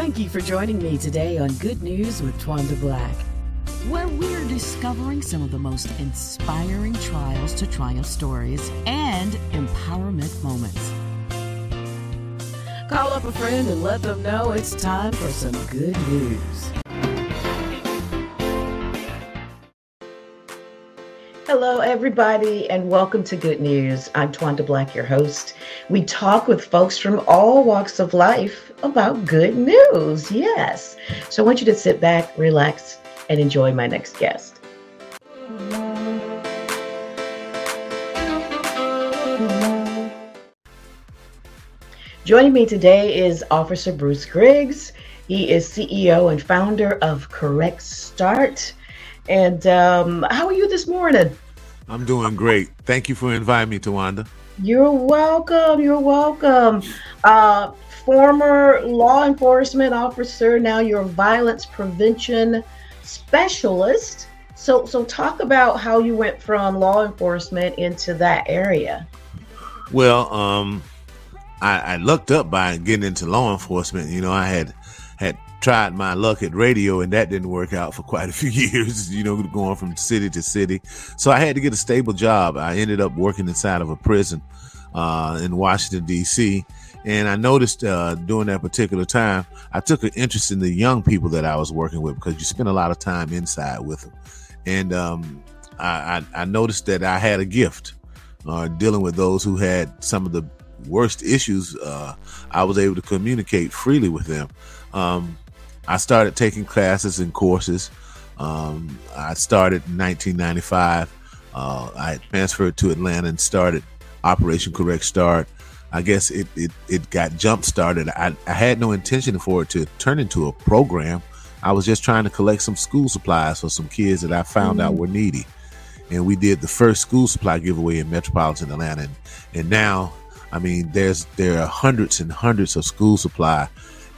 Thank you for joining me today on Good News with Twanda Black, where we're discovering some of the most inspiring trials to triumph stories and empowerment moments. Call up a friend and let them know it's time for some good news. Hello, everybody, and welcome to Good News. I'm Twanda Black, your host. We talk with folks from all walks of life about good news. Yes. So I want you to sit back, relax, and enjoy my next guest. Joining me today is Officer Bruce Griggs. He is CEO and founder of Correct Start. And um, how are you this morning? I'm doing great. Thank you for inviting me, Tawanda. You're welcome. You're welcome. Uh, former law enforcement officer, now you're a violence prevention specialist. So, so talk about how you went from law enforcement into that area. Well, um, I, I looked up by getting into law enforcement. You know, I had had tried my luck at radio and that didn't work out for quite a few years, you know, going from city to city. So I had to get a stable job. I ended up working inside of a prison uh, in Washington, D.C. And I noticed uh, during that particular time, I took an interest in the young people that I was working with because you spend a lot of time inside with them. And um, I, I, I, noticed that I had a gift uh, dealing with those who had some of the worst issues. Uh, I was able to communicate freely with them. Um, I started taking classes and courses. Um, I started in 1995. Uh, I transferred to Atlanta and started Operation Correct Start. I guess it, it, it got jump started. I, I had no intention for it to turn into a program. I was just trying to collect some school supplies for some kids that I found mm-hmm. out were needy. And we did the first school supply giveaway in metropolitan Atlanta. And, and now, I mean, there's there are hundreds and hundreds of school supply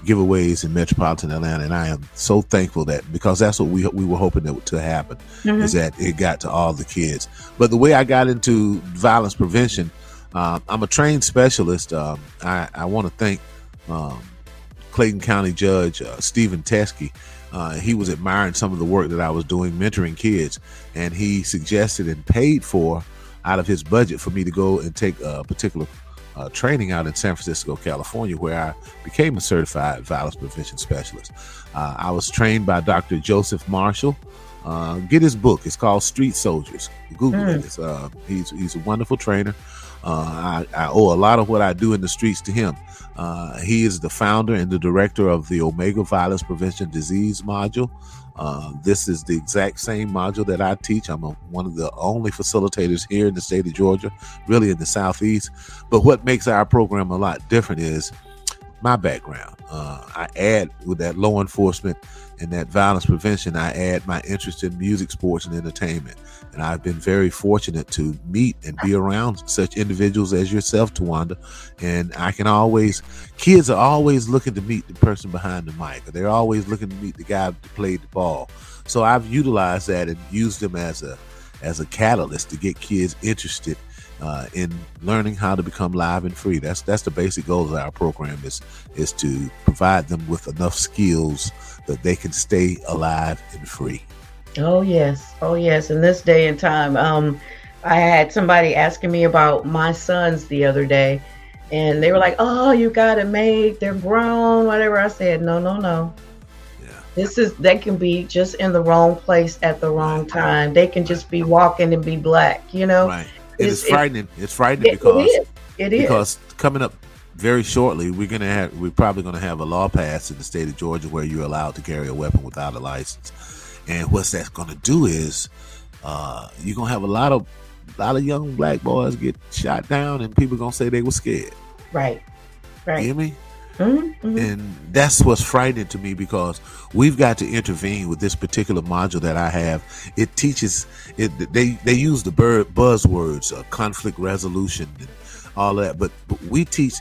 giveaways in metropolitan Atlanta, and I am so thankful that because that's what we we were hoping that to happen mm-hmm. is that it got to all the kids. But the way I got into violence prevention, uh, I'm a trained specialist. Um, I, I want to thank um, Clayton County Judge uh, Steven Teske. Uh, he was admiring some of the work that I was doing mentoring kids, and he suggested and paid for out of his budget for me to go and take a particular uh, training out in San Francisco, California, where I became a certified violence prevention specialist. Uh, I was trained by Dr. Joseph Marshall. Uh, get his book. It's called Street Soldiers. Google mm. it. Uh, he's he's a wonderful trainer. Uh, I, I, owe a lot of what I do in the streets to him. Uh, he is the founder and the director of the Omega Violence Prevention Disease Module. Uh, this is the exact same module that I teach. I'm a, one of the only facilitators here in the state of Georgia, really in the Southeast. But what makes our program a lot different is my background. Uh, I add with that law enforcement and that violence prevention, I add my interest in music, sports, and entertainment. And I've been very fortunate to meet and be around such individuals as yourself, Tawanda. And I can always, kids are always looking to meet the person behind the mic. They're always looking to meet the guy that played the ball. So I've utilized that and used them as a as a catalyst to get kids interested uh, in learning how to become live and free. That's that's the basic goal of our program is is to provide them with enough skills that they can stay alive and free. Oh yes, oh yes. In this day and time, um, I had somebody asking me about my sons the other day, and they were like, "Oh, you got it made. They're grown, whatever." I said, "No, no, no." Yeah. This is they can be just in the wrong place at the wrong time. They can just be walking and be black, you know. Right it's, it's frightening. It's frightening because it is. It is. because coming up very shortly, we're gonna have we're probably gonna have a law passed in the state of Georgia where you're allowed to carry a weapon without a license. And what's that's gonna do is uh, you're gonna have a lot of a lot of young black boys get shot down, and people gonna say they were scared. Right. Right. You hear me? Mm-hmm, mm-hmm. And that's what's frightening to me because we've got to intervene with this particular module that I have. It teaches it. They they use the buzzwords, uh, conflict resolution, and all that. But, but we teach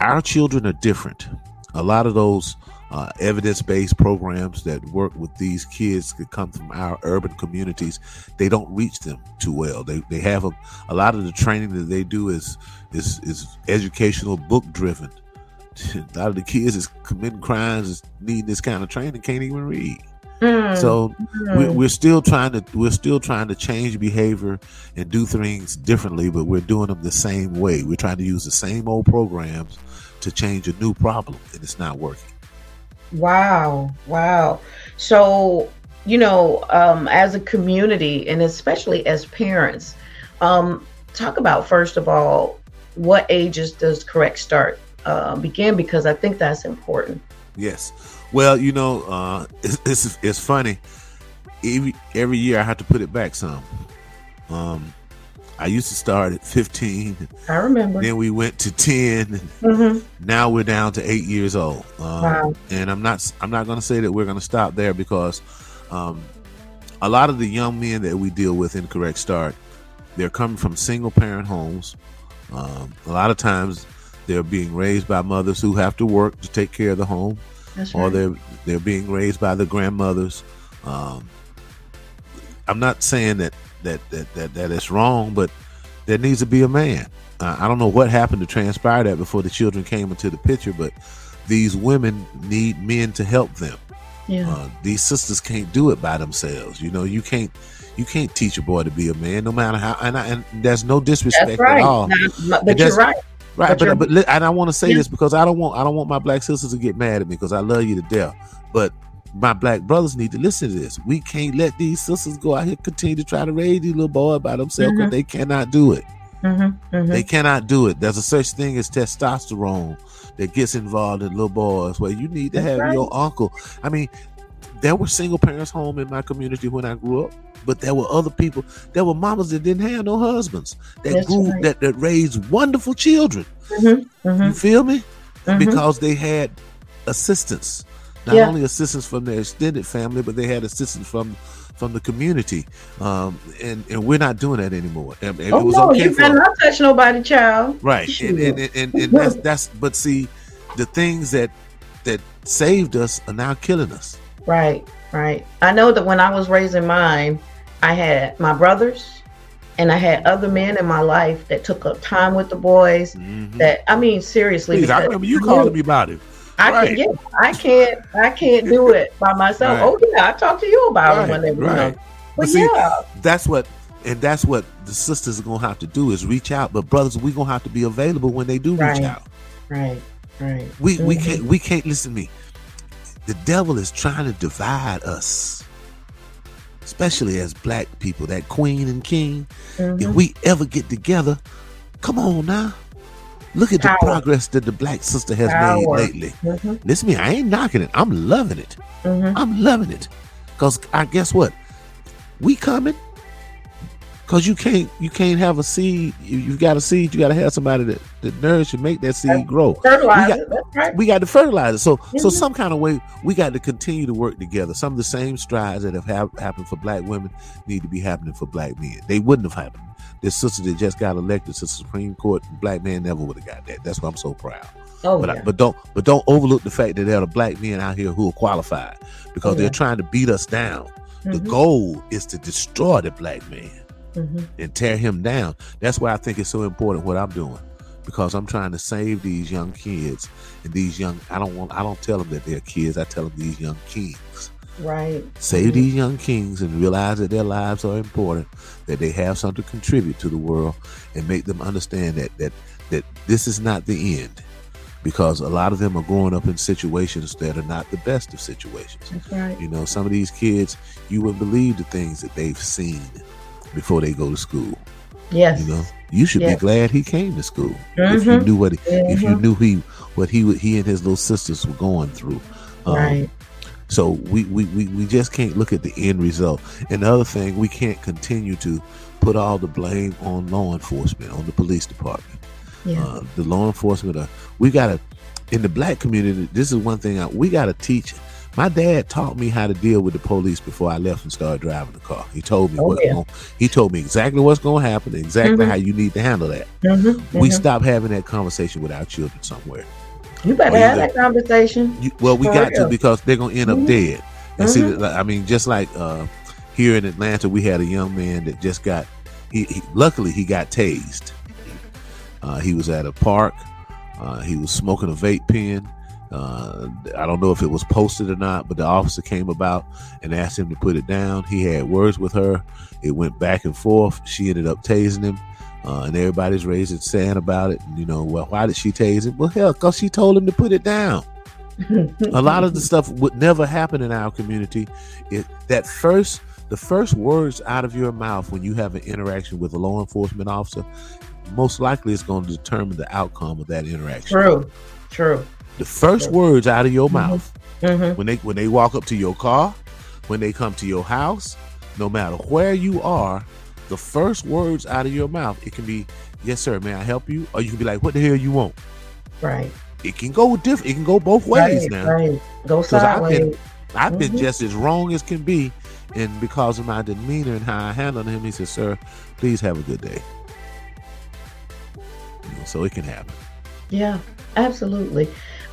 our children are different. A lot of those uh, evidence-based programs that work with these kids that come from our urban communities, they don't reach them too well. They, they have a, a lot of the training that they do is is is educational, book driven a lot of the kids is committing crimes, is needing this kind of training, can't even read. Mm. So Mm. we're, we're still trying to we're still trying to change behavior and do things differently, but we're doing them the same way. We're trying to use the same old programs to change a new problem, and it's not working. Wow, wow. So, you know, um, as a community and especially as parents, um, talk about first of all, what ages does correct start uh, begin? Because I think that's important. Yes. Well, you know, uh, it's, it's it's funny. Every every year I have to put it back some. Um, I used to start at 15, I remember. then we went to 10, Mm-hmm. now we're down to eight years old. Um, Wow. And I'm not I'm not going to say that we're going to stop there because um, a lot of the young men that we deal with in Correct Start, they're coming from single parent homes. Um, a lot of times they're being raised by mothers who have to work to take care of the home or they're they're being raised by the grandmothers. Um, I'm not saying that that that that, that it's wrong, but there needs to be a man. Uh, I don't know what happened to transpire that before the children came into the picture, but these women need men to help them. Yeah. Uh, these sisters can't do it by themselves. You know, you can't you can't teach a boy to be a man, no matter how. And, I, and there's no disrespect right. at all. Now, but you're right. Right, But but but, and I want to say Yeah. this because I don't want I don't want my black sisters to get mad at me because I love you to death. But my black brothers need to listen to this. We can't let these sisters go out here continue to try to raise these little boys by themselves because Mhm. they cannot do it. Mm-hmm, mm-hmm. They cannot do it. There's a such thing as testosterone that gets involved in little boys where you need to That's have right. your uncle. I mean, there were single parents home in my community when I grew up, but there were other people. There were mamas that didn't have no husbands that That's grew right. that, that raised wonderful children. mm-hmm, mm-hmm, You feel me? mhm. Because they had assistance. Not Yeah. only assistance from their extended family, but they had assistance from from the community. Um, and, and we're not doing that anymore. And, and oh it was no, okay you better not touch nobody, child. right. And, and, and, and, and that's that's but see, the things that that saved us are now killing us. Right, right. I know that when I was raising mine, I had my brothers and I had other men in my life that took up time with the boys. Mhm. That I mean, seriously, Please, I remember you calling me about it. I right. can, yeah, I can't, I can't do it by myself. Right. Oh yeah, I talked to you about Right, it when they were right. But But see, yeah, That's what and that's what the sisters are gonna have to do is reach out. But brothers, we're gonna have to be available when they do reach out. right, right. We we Mhm. can't we can't listen to me. The devil is trying to divide us, especially as black people. That queen and king. Mhm. If we ever get together, come on now. Look at Power. the progress that the black sister has Power. made lately. Mhm, Listen to me, I ain't knocking it. I'm loving it. mhm. I'm loving it. Cause I guess what? We coming. Cause you can't you can't have a seed. You've got a seed. You got to have somebody that that nourish and make that seed grow. Fertilizer. We got- that's right. We got to fertilize it. So so Mhm. some kind of way we got to continue to work together. Some of the same strides that have hap- happened for black women need to be happening for black men. They wouldn't have happened. This sister that just got elected to the Supreme Court, black man never would have got that. That's why I'm so proud. Oh But, yeah. I, but don't but don't overlook the fact that there are black men out here who are qualified because Oh, they're trying to beat us down. The Mhm, goal is to destroy the black man mhm. and tear him down. That's why I think it's so important what I'm doing because I'm trying to save these young kids and these young. I don't want. I don't tell them that they're kids. I tell them these young kings. Right. Save Mhm. these young kings and realize that their lives are important, that they have something to contribute to the world, and make them understand that that that this is not the end. Because a lot of them are growing up in situations that are not the best of situations. That's right. You know, some of these kids, you wouldn't believe the things that they've seen before they go to school. Yes. You know, you should Yeah. be glad he came to school. If you Mhm. knew what he, if you Mhm. knew he what he would- he and his little sisters were going through. Um, Right. So we, we we we just can't look at the end result. And the other thing, we can't continue to put all the blame on law enforcement, on the police department. Yeah. Uh, the law enforcement are we gotta in the black community. This is one thing I, we gotta teach. My dad taught me how to deal with the police before I left and started driving the car. He told me Oh, what yeah. gon- he told me exactly what's going to happen, exactly Mhm. how you need to handle that. Mhm, We mhm. stop having that conversation with our children somewhere. You better you have that conversation. You, well, we got to because they're gonna end up Mhm. dead. And see, Mhm. like, I mean, just like uh, here in Atlanta, we had a young man that just got. He, he luckily he got tased. Uh, he was at a park. Uh, he was smoking a vape pen. Uh, I don't know if it was posted or not, but the officer came about and asked him to put it down. He had words with her. It went back and forth. She ended up tasing him. Uh, and everybody's raising sand about it. And, you know, well, why did she tase him? Well, hell, because she told him to put it down. a lot of the stuff would never happen in our community. It, that first, the first words out of your mouth when you have an interaction with a law enforcement officer, most likely is going to determine the outcome of that interaction. True, true. The first words out of your mm-hmm. mouth mm-hmm. when they when they walk up to your car, when they come to your house, no matter where you are, the first words out of your mouth, it can be, "Yes, sir. May I help you?" Or you can be like, "What the hell you want?" Right. It can go different. It can go both ways right, now. Right. Go sideways. I've, been, I've mm-hmm. been just as wrong as can be, and because of my demeanor and how I handled him, he said, "Sir, please have a good day." You know, so it can happen. Yeah, absolutely.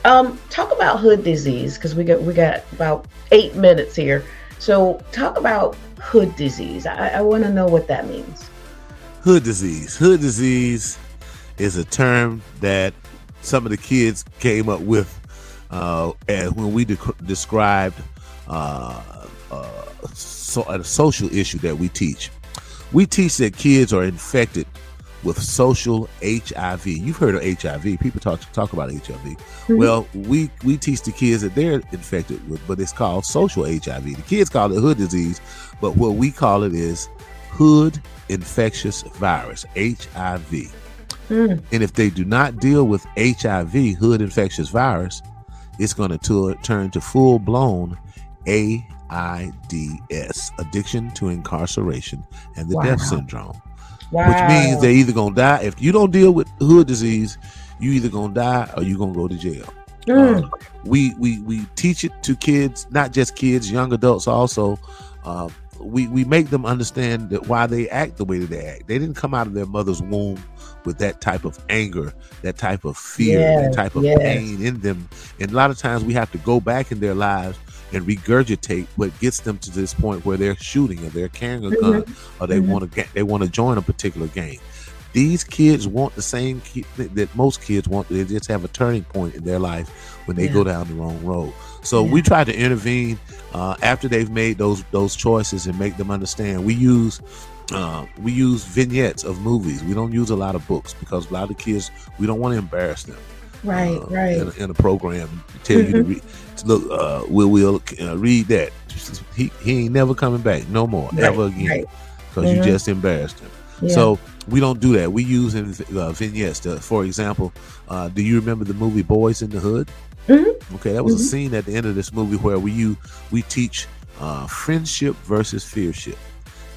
Um, talk about hood disease because we got we got about eight minutes here. So talk about hood disease. I, I want to know what that means. Hood disease. Hood disease is a term that some of the kids came up with uh, when we de- described uh, uh, so, a social issue that we teach. We teach that kids are infected with social HIV. You've heard of HIV. People talk talk about HIV. Mm-hmm. Well, we we teach the kids that they're infected with, but it's called social HIV. The kids call it hood disease, but what we call it is hood infectious virus, HIV. Mm. And if they do not deal with HIV, hood infectious virus, it's going to turn to full blown AIDS, addiction to incarceration and the wow. death syndrome. Wow. Which means they're either gonna die. If you don't deal with hood disease, you either gonna die or you gonna go to jail. Mm. Uh, we we we teach it to kids, not just kids, young adults also. Uh, we we make them understand that why they act the way that they act. They didn't come out of their mother's womb with that type of anger, that type of fear, yes, that type of yes. pain in them. And a lot of times we have to go back in their lives and regurgitate what gets them to this point where they're shooting or they're carrying a gun mm-hmm. or they mm-hmm. want to get they want to join a particular gang. These kids want the same that most kids want. They just have a turning point in their life when they yeah. go down the wrong road. So yeah. we try to intervene uh, after they've made those those choices and make them understand. We use uh, we use vignettes of movies. We don't use a lot of books because a lot of kids we don't want to embarrass them. Right, uh, right. In, in, a program, tell mm-hmm. you to mm-hmm. read. Look, uh, we'll, we'll uh, read that. He, he ain't never coming back no more, right, ever again, because right. mm-hmm. you just embarrassed him. Yeah. So we don't do that. We use in uh, vignettes. To, for example, uh, do you remember the movie Boys in the Hood? Mm-hmm. Okay, that was mm-hmm. a scene at the end of this movie where we you we teach uh, friendship versus fearship,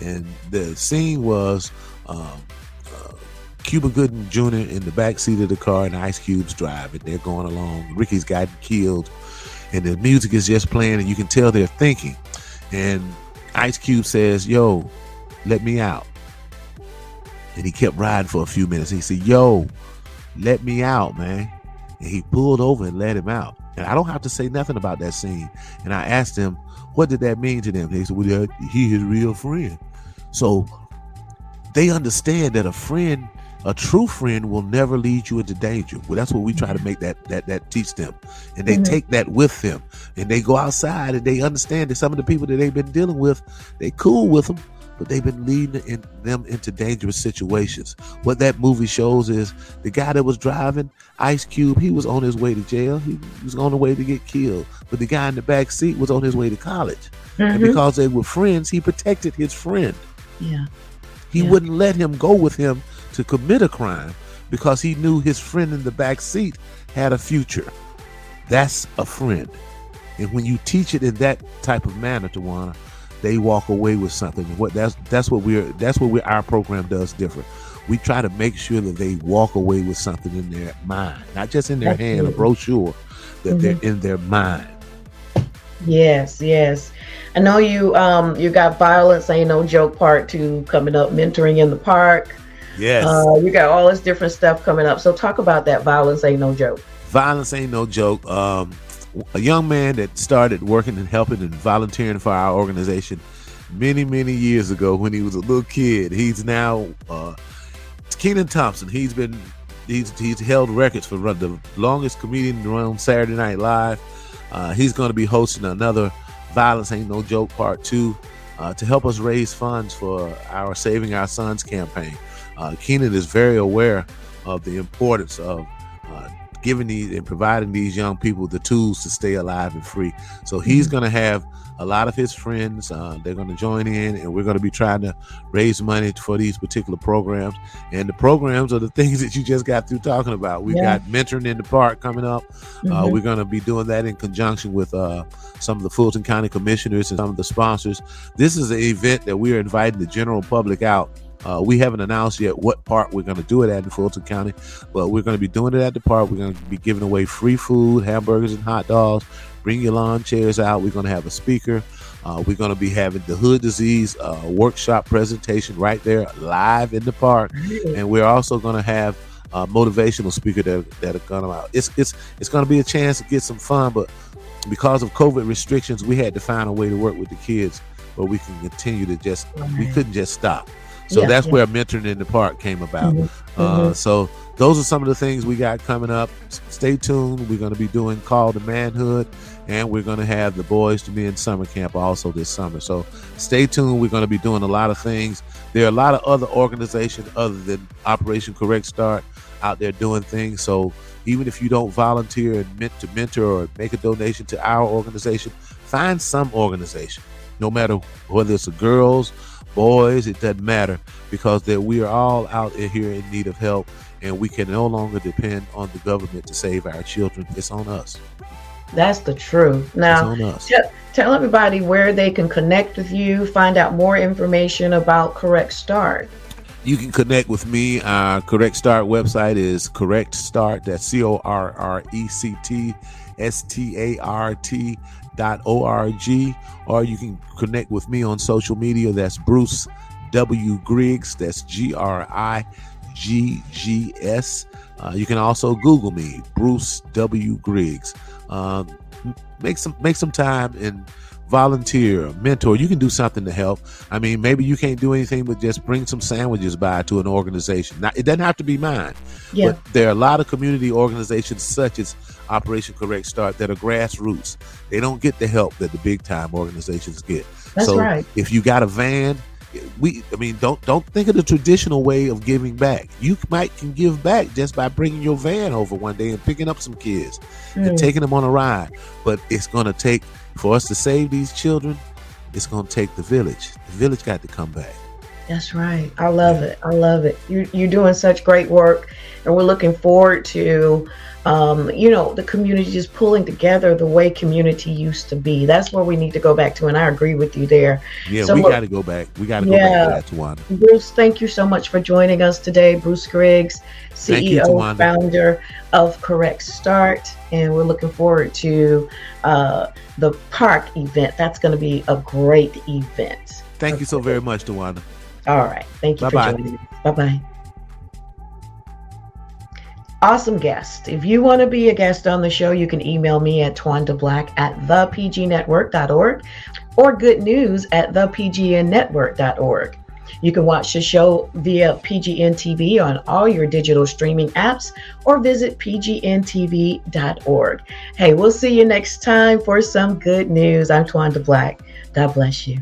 and the scene was um, Cuba Gooding Jr. in the back seat of the car and Ice Cube's driving. They're going along. Ricky's gotten killed, and the music is just playing, and you can tell they're thinking. And Ice Cube says, "Yo, let me out." And he kept riding for a few minutes. He said, "Yo, let me out, man." And he pulled over and let him out. And I don't have to say nothing about that scene. And I asked him, "What did that mean to them?" He said, "Well, he his real friend." So they understand that a friend a true friend will never lead you into danger. Well, that's what we try to make that that that teach them, and they mm-hmm. take that with them, and they go outside and they understand that some of the people that they've been dealing with, they cool with them, but they've been leading in, them into dangerous situations. What that movie shows is the guy that was driving Ice Cube, he was on his way to jail. He was on the way to get killed, but the guy in the back seat was on his way to college, mm-hmm. and because they were friends, he protected his friend. Yeah, he yeah. wouldn't let him go with him to commit a crime because he knew his friend in the back seat had a future. That's a friend. And when you teach it in that type of manner, Tawana, they walk away with something. What that's that's what we're that's what we our program does different. We try to make sure that they walk away with something in their mind, not just in their hand, a brochure, that mm-hmm. they're in their mind. Yes, yes. I know you um you got violence ain't no joke part two coming up, mentoring in the park. Yes. Uh, you got all this different stuff coming up. So talk about that. Violence ain't no joke. Violence ain't no joke. Um, a young man that started working and helping and volunteering for our organization many, many years ago when he was a little kid. He's now uh, Kenan Thompson. He's been he's he's held records for the longest comedian around Saturday Night Live. Uh, he's going to be hosting another "Violence Ain't No Joke" Part Two uh, to help us raise funds for our Saving Our Sons campaign. Uh, Kenan is very aware of the importance of uh, giving these and providing these young people the tools to stay alive and free. So he's mm-hmm. going to have a lot of his friends. Uh, they're going to join in, and we're going to be trying to raise money for these particular programs. And the programs are the things that you just got through talking about. We've yeah. got mentoring in the park coming up. Uh, mm-hmm. Uh, we're going to be doing that in conjunction with uh, some of the Fulton County commissioners and some of the sponsors. This is an event that we are inviting the general public out uh, we haven't announced yet what part we're going to do it at in Fulton County, but we're going to be doing it at the park. We're going to be giving away free food, hamburgers, and hot dogs. Bring your lawn chairs out. We're going to have a speaker. Uh, we're going to be having the hood disease uh, workshop presentation right there live in the park, and we're also going to have a motivational speaker that, that are going to out. It's it's it's going to be a chance to get some fun, but because of COVID restrictions, we had to find a way to work with the kids, but we can continue to just we couldn't just stop. So yeah, that's yeah. where mentoring in the park came about. Mm-hmm. Uh, mm-hmm. So those are some of the things we got coming up. Stay tuned. We're going to be doing Call to Manhood, and we're going to have the Boys to be in Summer Camp also this summer. So stay tuned. We're going to be doing a lot of things. There are a lot of other organizations other than Operation Correct Start out there doing things. So even if you don't volunteer and meant to mentor or make a donation to our organization, find some organization, no matter whether it's a girls boys, it doesn't matter because that we are all out here in need of help and we can no longer depend on the government to save our children. It's on us. That's the truth. Now, tell, tell everybody where they can connect with you, find out more information about Correct Start. You can connect with me. Our Correct Start website is Correct Start. That's C O R R E C T S T A R T dot org, or you can connect with me on social media. That's Bruce W. Griggs. That's G R I G G S. Uh, you can also Google me, Bruce W. Griggs. Um, make some make some time and volunteer, mentor. You can do something to help. I mean, maybe you can't do anything but just bring some sandwiches by to an organization. Now, it doesn't have to be mine, yeah. but there are a lot of community organizations such as Operation Correct Start that are grassroots. They don't get the help that the big time organizations get. That's so right. if you got a van, we I mean don't don't think of the traditional way of giving back. You might can give back just by bringing your van over one day and picking up some kids mm. and taking them on a ride. But it's going to take for us to save these children. It's going to take the village. The village got to come back. That's right. I love it. I love it. You you're doing such great work, and we're looking forward to um, you know, the community just pulling together the way community used to be. That's where we need to go back to, and I agree with you there. Yeah, so we got to go back. We got to yeah. go back to that, Tawana. Bruce, thank you so much for joining us today. Bruce Griggs, CEO, you, founder of Correct Start, and we're looking forward to uh, the park event. That's going to be a great event. Thank okay. you so very much, Tawana. All right. Thank you Bye-bye. for joining us. Bye bye awesome guest. If you want to be a guest on the show, you can email me at twandablack at thepgnetwork.org or good news at thepgnnetwork.org. You can watch the show via PGN TV on all your digital streaming apps or visit pgntv.org. Hey, we'll see you next time for some good news. I'm Twanda Black. God bless you.